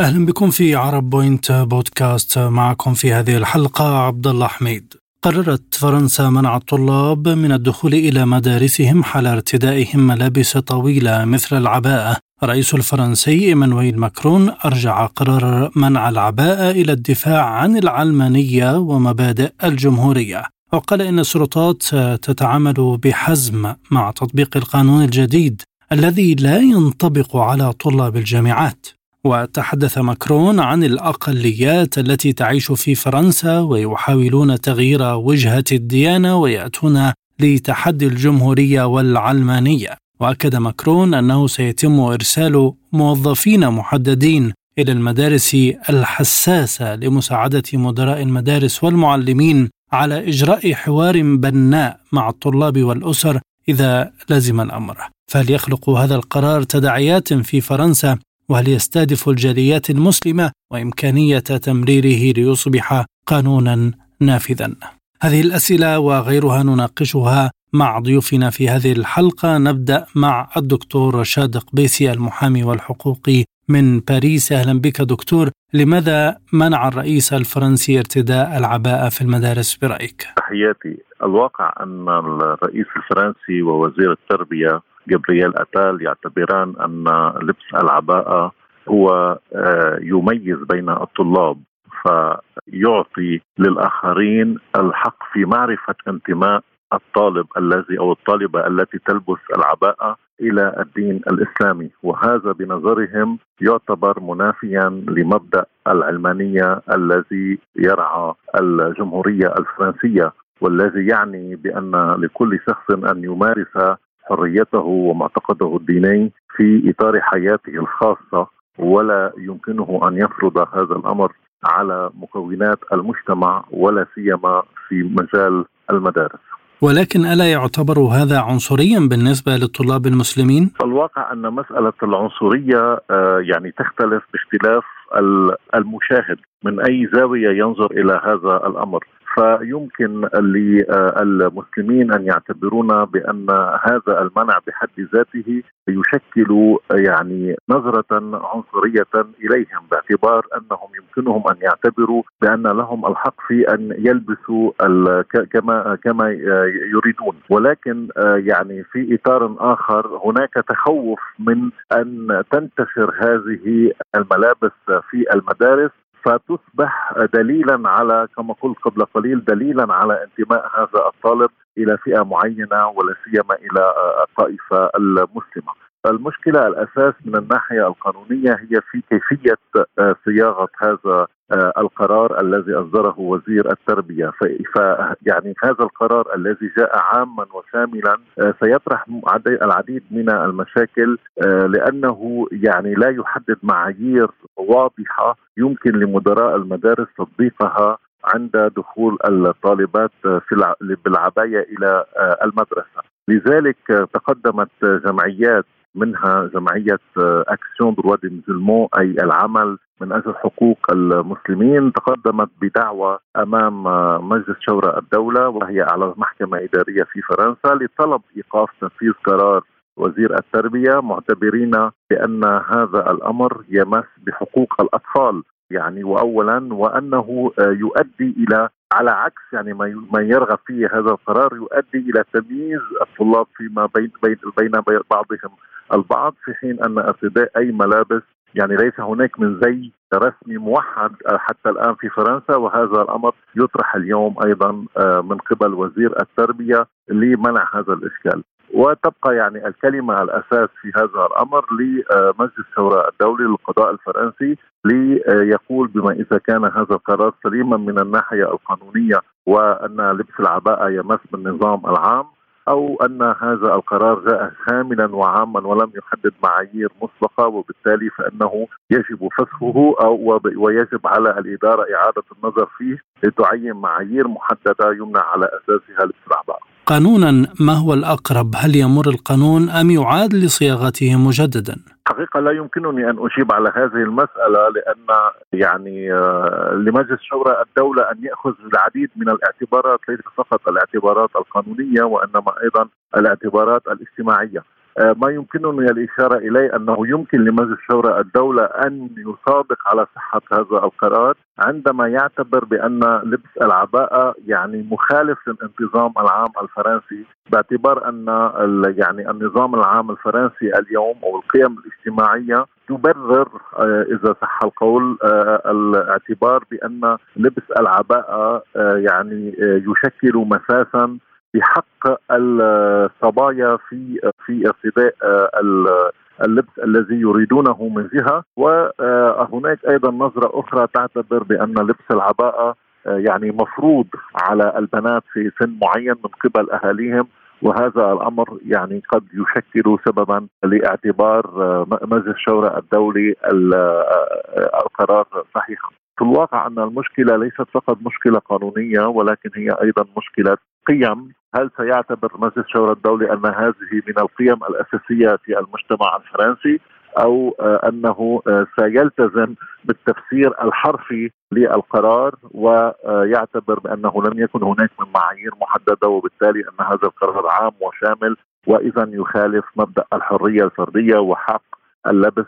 أهلا بكم في عرب بوينت بودكاست معكم في هذه الحلقة عبد الله حميد. قررت فرنسا منع الطلاب من الدخول إلى مدارسهم حال ارتدائهم ملابس طويلة مثل العباءة. الرئيس الفرنسي إيمانويل ماكرون أرجع قرار منع العباءة إلى الدفاع عن العلمانية ومبادئ الجمهورية. وقال إن السلطات تتعامل بحزم مع تطبيق القانون الجديد الذي لا ينطبق على طلاب الجامعات. وتحدث ماكرون عن الأقليات التي تعيش في فرنسا ويحاولون تغيير وجهة الديانة ويأتون لتحدي الجمهورية والعلمانية. وأكد ماكرون أنه سيتم إرسال موظفين محددين إلى المدارس الحساسة لمساعدة مدراء المدارس والمعلمين على إجراء حوار بناء مع الطلاب والأسر إذا لزم الأمر. فهل يخلق هذا القرار تداعيات في فرنسا وهل يستهدف الجاليات المسلمة وإمكانية تمريره ليصبح قانونا نافذا؟ هذه الأسئلة وغيرها نناقشها مع ضيوفنا في هذه الحلقة. نبدأ مع الدكتور رشاد قبيسي المحامي والحقوقي من باريس. أهلا بك دكتور. لماذا منع الرئيس الفرنسي ارتداء العباءة في المدارس برأيك؟ تحياتي. الواقع أن الرئيس الفرنسي ووزير التربية جبريل أتال يعتبران أن لبس العباءة هو آه، يميز بين الطلاب فيعطي للآخرين الحق في معرفة انتماء الطالب الذي أو الطالبة التي تلبس العباءة إلى الدين الإسلامي. وهذا بنظرهم يعتبر منافيا لمبدأ العلمانية الذي يرعى الجمهورية الفرنسية والذي يعني بأن لكل شخص أن يمارس حريته ومعتقده الديني في إطار حياته الخاصة ولا يمكنه أن يفرض هذا الأمر على مكونات المجتمع ولا سيما في مجال المدارس. ولكن ألا يعتبر هذا عنصريا بالنسبة للطلاب المسلمين؟ الواقع أن مسألة العنصرية آه، يعني تختلف باختلاف المشاهد من أي زاوية ينظر إلى هذا الأمر. فيمكن للمسلمين أن يعتبرون بأن هذا المنع بحد ذاته يشكل يعني نظرة عنصرية إليهم باعتبار أنهم يمكنهم أن يعتبروا بأن لهم الحق في أن يلبسوا كما كما يريدون. ولكن يعني في إطار آخر هناك تخوف من أن تنتشر هذه الملابس في المدارس فتصبح دليلا على كما قلت قبل قليل دليلا على انتماء هذا الطالب إلى فئة معينة ولا سيما إلى الطائفة المسلمة. المشكلة الأساس من الناحية القانونية هي في كيفية صياغة هذا آه، القرار الذي أصدره وزير التربية. فيعني هذا القرار الذي جاء عاما وشاملا آه، سيطرح العديد من المشاكل آه، لأنه يعني لا يحدد معايير واضحة يمكن لمدراء المدارس تطبيقها عند دخول الطالبات في بالعباية إلى المدرسة. لذلك تقدمت جمعيات منها جمعية أكسيون دروا دي أي العمل من أجل حقوق المسلمين تقدمت بدعوى أمام مجلس شورى الدولة وهي على محكمة إدارية في فرنسا لطلب إيقاف تنفيذ قرار وزير التربية. معتبرين بأن هذا الأمر يمس بحقوق الأطفال يعني واولا وأنه يؤدي إلى على عكس يعني ما يرغب فيه هذا القرار يؤدي إلى تمييز الطلاب فيما بين بين بين بعضهم. البعض في حين أن ارتداء أي ملابس يعني ليس هناك من زي رسمي موحد حتى الآن في فرنسا وهذا الأمر يطرح اليوم أيضا آه، من قبل وزير التربية لمنع هذا الإشكال. وتبقى يعني الكلمة الأساس في هذا الأمر لمجلس الشورى الدولي للقضاء الفرنسي ليقول بما إذا كان هذا القرار سليما من الناحية القانونية وأن لبس العباءة يمس بالنظام العام أو أن هذا القرار جاء شاملا وعاما ولم يحدد معايير مسبقه وبالتالي فإنه يجب فسخه أو ويجب على الإدارة إعادة النظر فيه لتعين معايير محددة يمنع على أساسها الاسترعباء. قانونا ما هو الأقرب؟ هل يمر القانون أم يعاد لصياغته مجددا؟ حقيقة لا يمكنني أن أجيب على هذه المسألة لأن يعني آه، لمجلس شورى الدولة أن يأخذ العديد من الاعتبارات ليس فقط الاعتبارات القانونية وإنما أيضا الاعتبارات الاجتماعية. آه، ما يمكنني الإشارة إليه أنه يمكن لمجلس الشورى الدولة أن يصادق على صحة هذا القرار عندما يعتبر بأن لبس العباءة يعني مخالف للانتظام العام الفرنسي باعتبار أن يعني النظام العام الفرنسي اليوم أو القيم الاجتماعية تبرر آه، إذا صح القول آه، الاعتبار بأن لبس العباءة يعني يشكل مساسا بحق الصبايا في في ارتداء اللبس الذي يريدونه من جهة. وهناك أيضا نظرة أخرى تعتبر بأن لبس العباءة يعني مفروض على البنات في سن معين من قبل أهاليهم. وهذا الأمر يعني قد يشكل سببا لاعتبار مجلس الشورى الدولي القرار صحيحا. في الواقع أن المشكلة ليست فقط مشكلة قانونية ولكن هي أيضا مشكلة قيم. هل سيعتبر مجلس الشورى الدولي أن هذه من القيم الأساسية في المجتمع الفرنسي أو آه، أنه آه، سيلتزم بالتفسير الحرفي للقرار ويعتبر بأنه لم يكن هناك من معايير محددة وبالتالي أن هذا القرار عام وشامل وإذا يخالف مبدأ الحرية الفردية وحق اللبس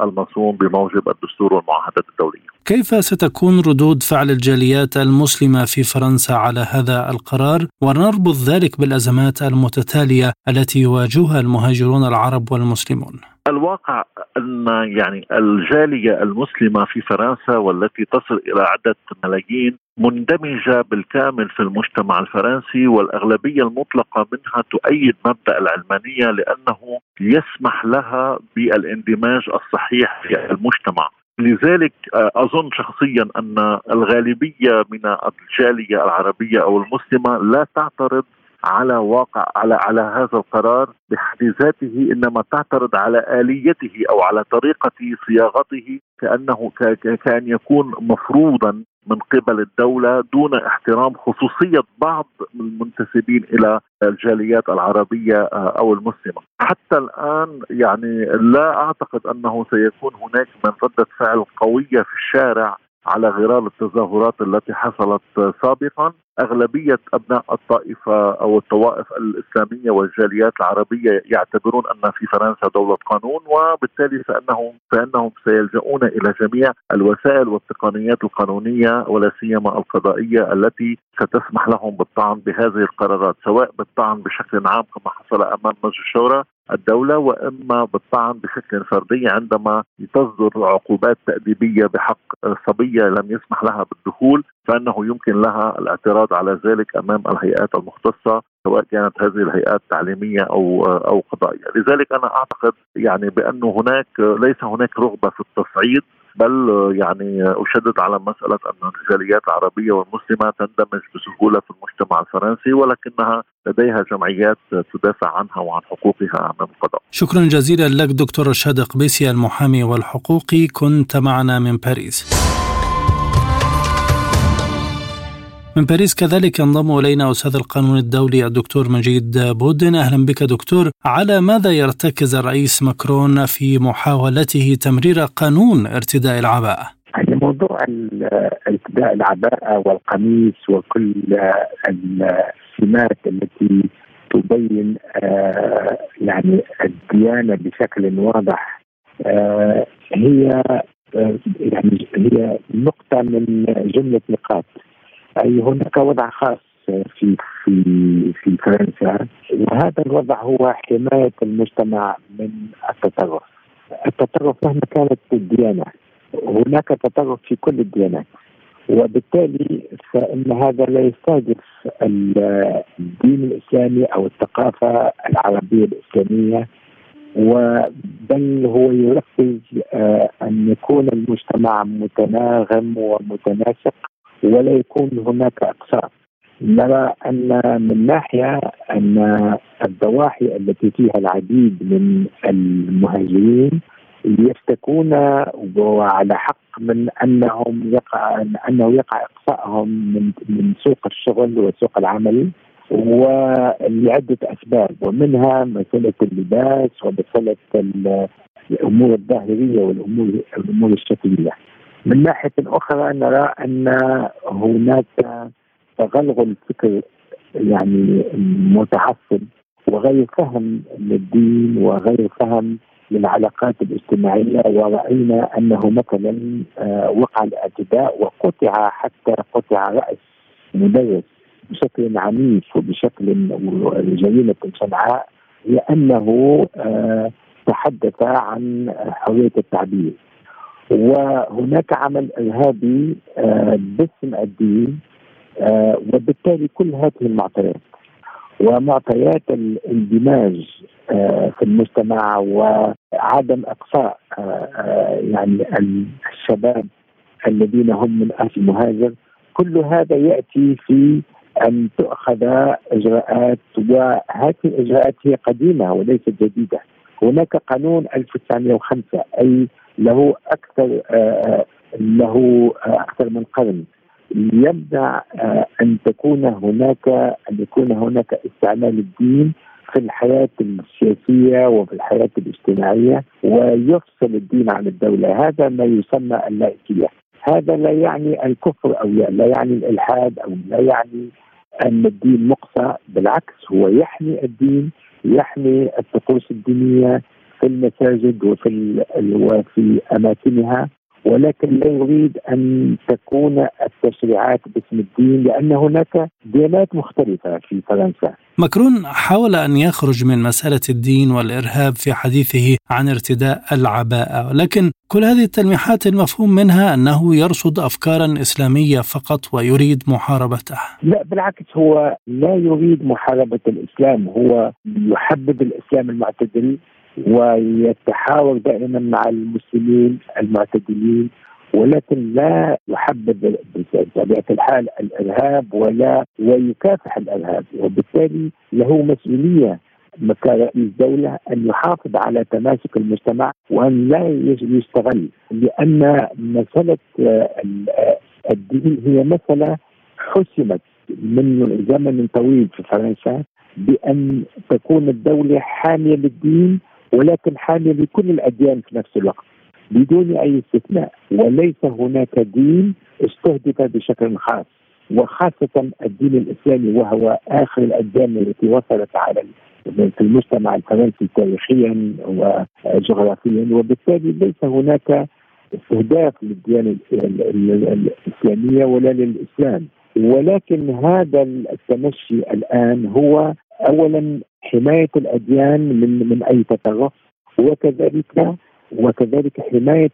المصون بموجب الدستور والمعاهدات الدولية. كيف ستكون ردود فعل الجاليات المسلمة في فرنسا على هذا القرار ونربط ذلك بالأزمات المتتالية التي يواجهها المهاجرون العرب والمسلمون؟ الواقع أن يعني الجالية المسلمة في فرنسا والتي تصل إلى عدد ملايين مندمجة بالكامل في المجتمع الفرنسي والأغلبية المطلقة منها تؤيد مبدأ العلمانية لأنه يسمح لها بالاندماج الصحيح في المجتمع. لذلك آه، أظن شخصيا أن الغالبية من الجالية العربية أو المسلمة لا تعترض على واقع على على هذا القرار بحد ذاته إنما تعترض على آليته أو على طريقة صياغته كأنه كأن يكون مفروضا من قبل الدولة دون احترام خصوصية بعض المنتسبين إلى الجاليات العربية آه، أو المسلمة. حتى الآن يعني لا أعتقد أنه سيكون هناك من ردة فعل قوية في الشارع على غرار التظاهرات التي حصلت سابقا. أغلبية أبناء الطائفة أو الطوائف الإسلامية والجاليات العربية يعتبرون أن في فرنسا دولة قانون وبالتالي فإنهم فإنهم سيلجؤون إلى جميع الوسائل والتقنيات القانونية ولا سيما القضائية التي ستسمح لهم بالطعن بهذه القرارات سواء بالطعن بشكل عام كما حصل أمام مجلس الشورى الدولة وإما بالطعن بشكل فردي عندما تصدر عقوبات تأديبية بحق صبية لم يسمح لها بالدخول فإنه يمكن لها الاعتراض على ذلك أمام الهيئات المختصة سواء كانت هذه الهيئات تعليمية أو أو قضائية، لذلك أنا أعتقد يعني بأنه هناك ليس هناك رغبة في التصعيد بل يعني أشدد على مسألة أن الجاليات العربية والمسلمة تندمج بسهولة في المجتمع الفرنسي ولكنها لديها جمعيات تدافع عنها وعن حقوقها أمام القضاء. شكرا جزيلا لك دكتور رشاد قبيسي المحامي والحقوقي كنت معنا من باريس. من باريس كذلك ينضم إلينا أستاذ القانون الدولي الدكتور مجيد بودن. أهلا بك دكتور. على ماذا يرتكز الرئيس ماكرون في محاولته تمرير قانون ارتداء العباءة؟ يعني موضوع ارتداء العباءة والقميص وكل السمات التي تبين آه، يعني الديانة بشكل واضح آه، هي آه، يعني هي نقطة من جملة نقاط. أي هناك وضع خاص في في في فرنسا وهذا الوضع هو حمايه المجتمع من التطرف. التطرف مهما كانت الديانة هناك تطرف في كل الديانات وبالتالي فإن هذا لا يستهدف الدين الإسلامي أو الثقافة العربية الإسلامية بل هو يركز آه، أن يكون المجتمع متناغم ومتناسق ولا يكون هناك اقساط نرى أن من ناحية أن الضواحي التي فيها العديد من المهاجرين يشتكون وعلى حق من أنهم يقع أنه يقع إقصائهم من من سوق الشغل وسوق العمل ولعدة أسباب ومنها مسألة اللباس ومسألة الأمور الظاهرية والامور الأمور الشكلية. من ناحية أخرى نرى أن هناك تغلغل فكر يعني متعصب وغير فهم للدين وغير فهم للعلاقات الاجتماعية. ورأينا أنه مثلا آه، وقع الاعتداء وقطع حتى قطع رأس مدرس بشكل عنيف وبشكل جريمه شنعاء لأنه آه، تحدث عن حرية التعبير. وهناك عمل إرهابي آه، باسم الدين وبالتالي كل هذه المعطيات ومعطيات الاندماج آه، في المجتمع وعدم إقصاء آه، آه، يعني الشباب الذين هم من أهل المهاجر كل هذا يأتي في أن تؤخذ إجراءات وهذه الإجراءات هي قديمة وليست جديدة. هناك قانون 1905 أي له أكثر له أكثر من قرن. يمنع أن تكون هناك أن يكون هناك استعمال الدين في الحياة السياسية وفي الحياة الاجتماعية ويفصل الدين عن الدولة. هذا ما يسمى اللائكية. هذا لا يعني الكفر أو لا يعني الإلحاد أو لا يعني أن الدين مقصى. بالعكس هو يحمي الدين يحمي الطقوس الدينية في المساجد وفي وفي أماكنها ولكن لا يريد أن تكون التشريعات باسم الدين لأن هناك ديانات مختلفة في فرنسا. ماكرون حاول أن يخرج من مسألة الدين والإرهاب في حديثه عن ارتداء العباءة، لكن كل هذه التلميحات المفهوم منها أنه يرصد افكارا إسلامية فقط ويريد محاربته. لا بالعكس هو لا يريد محاربة الإسلام، هو يحبب الإسلام المعتدل ويتحاور دائما مع المسلمين المعتدلين ولكن لا يحبب بطبيعة الحال الإرهاب ولا ويكافح الإرهاب وبالتالي له مسؤولية كرئيس دولة أن يحافظ على تماسك المجتمع وأن لا يستغل لأن مسألة الدين هي مسألة حسمت من زمن طويل في فرنسا بأن تكون الدولة حامية للدين ولكن حامية لكل الأديان في نفس الوقت بدون أي استثناء. وليس هناك دين استهدف بشكل خاص وخاصة الدين الإسلامي وهو آخر الأديان التي وصلت على في المجتمع الفرنسي تاريخيا وجغرافيا. وبالتالي ليس هناك استهداف للديانة الإسلامية ولا للإسلام. ولكن هذا التمشي الآن هو أولا حماية الأديان من من أي تطرف وكذلك وكذلك حماية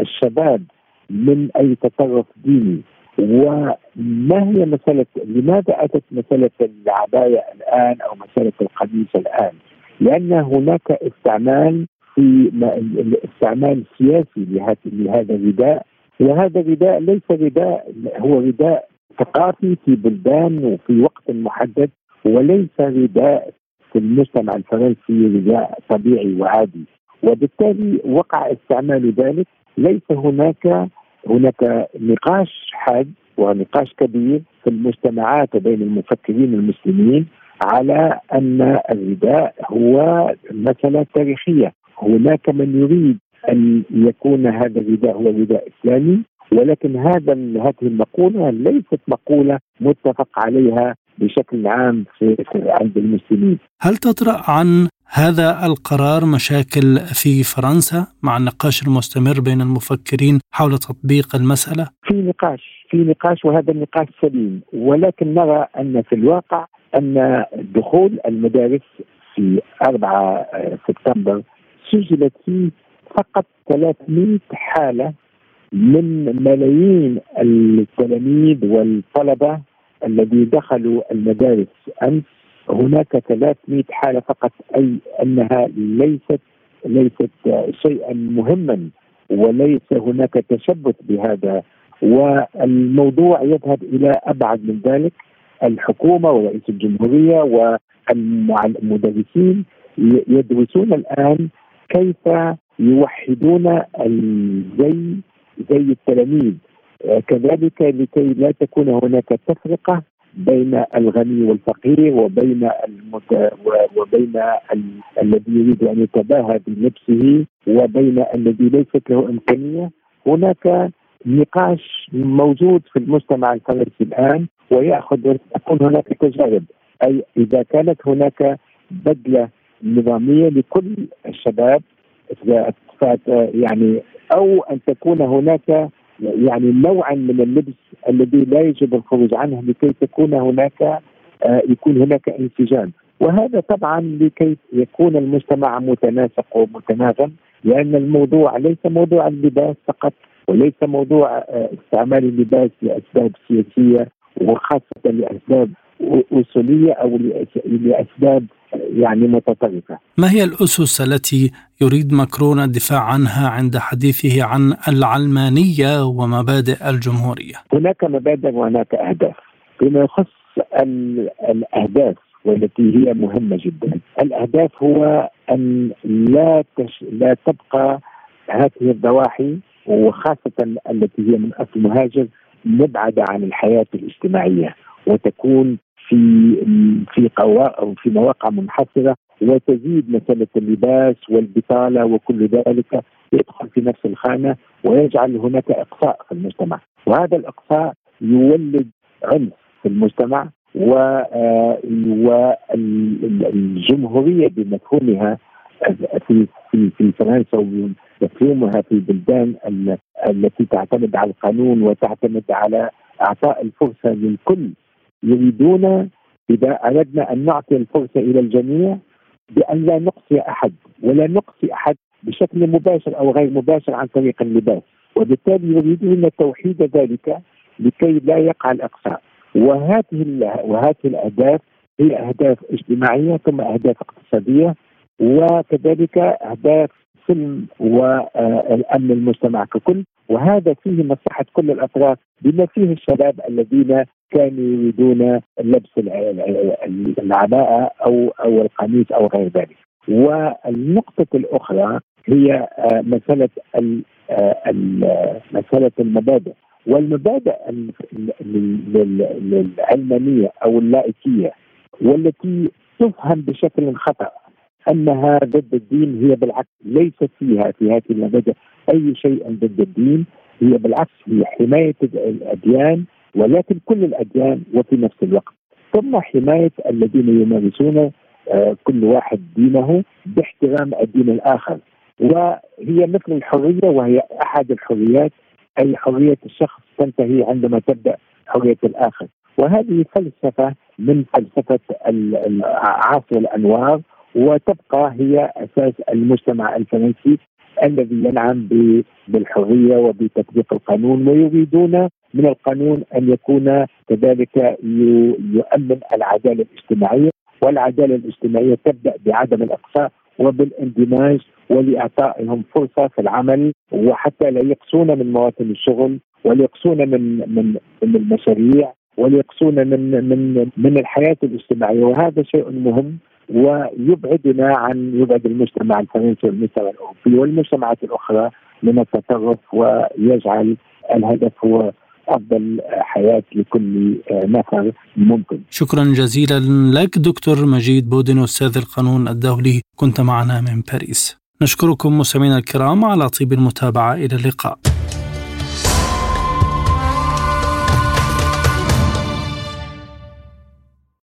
الشباب من أي تطرف ديني. وما هي مسألة لماذا أتت مسألة العباية الآن أو مسألة القميص الآن؟ لأن هناك استعمال في استعمال سياسي لهذا الرداء. وهذا الرداء ليس رداء هو رداء ثقافي في بلدان وفي وقت محدد وليس رداء في المجتمع الفرنسي رداء طبيعي وعادي. وبالتالي وقع استعمال ذلك. ليس هناك هناك نقاش حاد ونقاش كبير في المجتمعات بين المفكرين المسلمين على أن الرداء هو مسألة تاريخية. هناك من يريد أن يكون هذا الرداء هو رداء إسلامي. ولكن هذا هذه المقولة ليست مقولة متفق عليها بشكل عام في, عند المسلمين. هل تطرأ عن هذا القرار مشاكل في فرنسا مع النقاش المستمر بين المفكرين حول تطبيق المسألة؟ في نقاش في نقاش وهذا النقاش سليم ولكن نرى أن في الواقع أن دخول المدارس في 4 سبتمبر سجلت فيه فقط 300 حالة من ملايين التلاميذ والطلبة الذي دخلوا المدارس أمس هناك 300 حالة فقط أي أنها ليست ليست شيئا مهما وليس هناك تشبث بهذا. والموضوع يذهب إلى أبعد من ذلك. الحكومة ورئيس الجمهورية والمدرسين يدرسون الآن كيف يوحدون الزي زي التلاميذ. كذلك لكي لا تكون هناك تفرقة بين الغني والفقير وبين المت... وبين ال... الذي يريد أن يتباهى بنفسه وبين الذي ليست له إمكانية. هناك نقاش موجود في المجتمع الفرنسي الآن وياخذ تكون هناك تجارب. أي إذا كانت هناك بدلة نظامية لكل الشباب يعني أو أن تكون هناك يعني نوعا من اللبس الذي لا يجب الخروج عنه لكي تكون هناك آه، يكون هناك انسجام. وهذا طبعا لكي يكون المجتمع متناسق ومتناغم لأن الموضوع ليس موضوع اللباس فقط وليس موضوع آه، استعمال اللباس لأسباب سياسية وخاصة لأسباب أصولية أو لأسباب يعني متطرفة. ما هي الأسس التي يريد ماكرون الدفاع عنها عند حديثه عن العلمانية ومبادئ الجمهورية؟ هناك مبادئ وهناك أهداف. فيما يخص الأهداف والتي هي مهمة جدا، الأهداف هو أن لا تش... لا تبقى هذه الضواحي وخاصة التي هي من أصل مهاجر مبعدة عن الحياة الاجتماعية وتكون في في أو في مواقع منحصرة وتزيد مسألة اللباس والبطالة وكل ذلك يدخل في نفس الخانة ويجعل هناك إقصاء في المجتمع. وهذا الإقصاء يولد عنف في المجتمع آه، والجمهورية بمفهومها في في في فرنسا ومفهومها في البلدان التي تعتمد على القانون وتعتمد على أعطاء الفرصة للكل يريدون إذا أردنا أن نعطي الفرصة إلى الجميع بأن لا نقصي أحد ولا نقصي أحد بشكل مباشر أو غير مباشر عن طريق اللباس. وبالتالي يريدون توحيد ذلك لكي لا يقع الاقصاء وهذه وهذه الأهداف هي أهداف اجتماعية ثم أهداف اقتصادية وكذلك أهداف سلم والأمن المجتمع ككل وهذا فيه مصلحة كل الأطراف بما فيه الشباب الذين كانوا يريدون لبس العباءة أو أو القميص أو غير ذلك. والنقطة الأخرى هي مسألة مسألة المبادئ والمبادئ العلمانية أو اللائكية والتي تفهم بشكل خطأ أنها ضد الدين هي بالعكس ليست فيها في هذه المبادئ أي شيء ضد الدين هي بالعكس هي حماية الأديان ولكن كل الأديان وفي نفس الوقت. ثم حماية الذين يمارسون آه، كل واحد دينه باحترام الدين الآخر. وهي مثل الحرية وهي أحد الحريات أي حرية الشخص تنتهي عندما تبدأ حرية الآخر. وهذه فلسفة من فلسفة عصر الأنوار وتبقى هي أساس المجتمع الفرنسي الذي ينعم بالحرية وبتطبيق القانون ويريدون من القانون أن يكون كذلك يؤمن العدالة الاجتماعية. والعدالة الاجتماعية تبدأ بعدم الإقصاء وبالاندماج ولإعطائهم فرصة في العمل وحتى لا يقصون من مواسم الشغل وليقصون من من من المشاريع وليقصون من من من الحياة الاجتماعية. وهذا شيء مهم ويبعدنا عن يبعد المجتمع الفرنسي والمجتمع الأوروبي والمجتمعات الأخرى من التطرف ويجعل الهدف هو أفضل حياة لكل نفر ممكن. شكرا جزيلا لك دكتور مجيد بودن أستاذ القانون الدولي كنت معنا من باريس. نشكركم مستمعينا الكرام على طيب المتابعة إلى اللقاء.